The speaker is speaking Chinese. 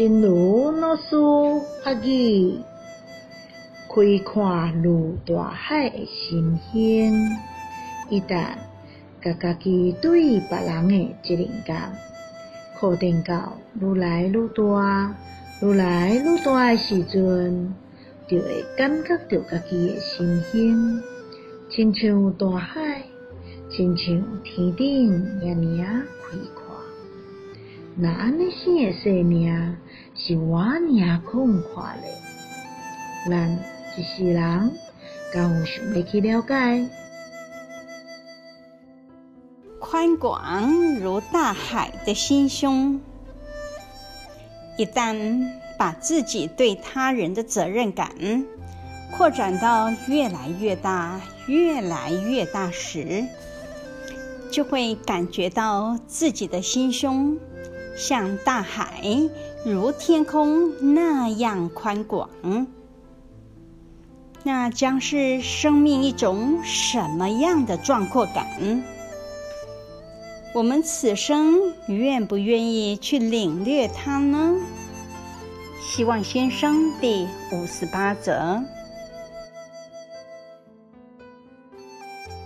真如老师法语，开阔如大海的心胸。一旦甲家己对别人的责任感扩展到愈来愈大、愈来愈大的时阵，就会感觉到家己的心胸，亲像大海，亲像天顶遐尔开阔。那安尼生的生命是我尔困惑嘞？咱一世人，敢有想要去了解？宽广如大海的心胸，一旦把自己对他人的责任感扩展到越来越大、越来越大时，就会感觉到自己的心胸像大海，如天空那样宽广。那将是生命一种什么样的壮阔感？我们此生愿不愿意去领略它呢？希望先生第五十八则。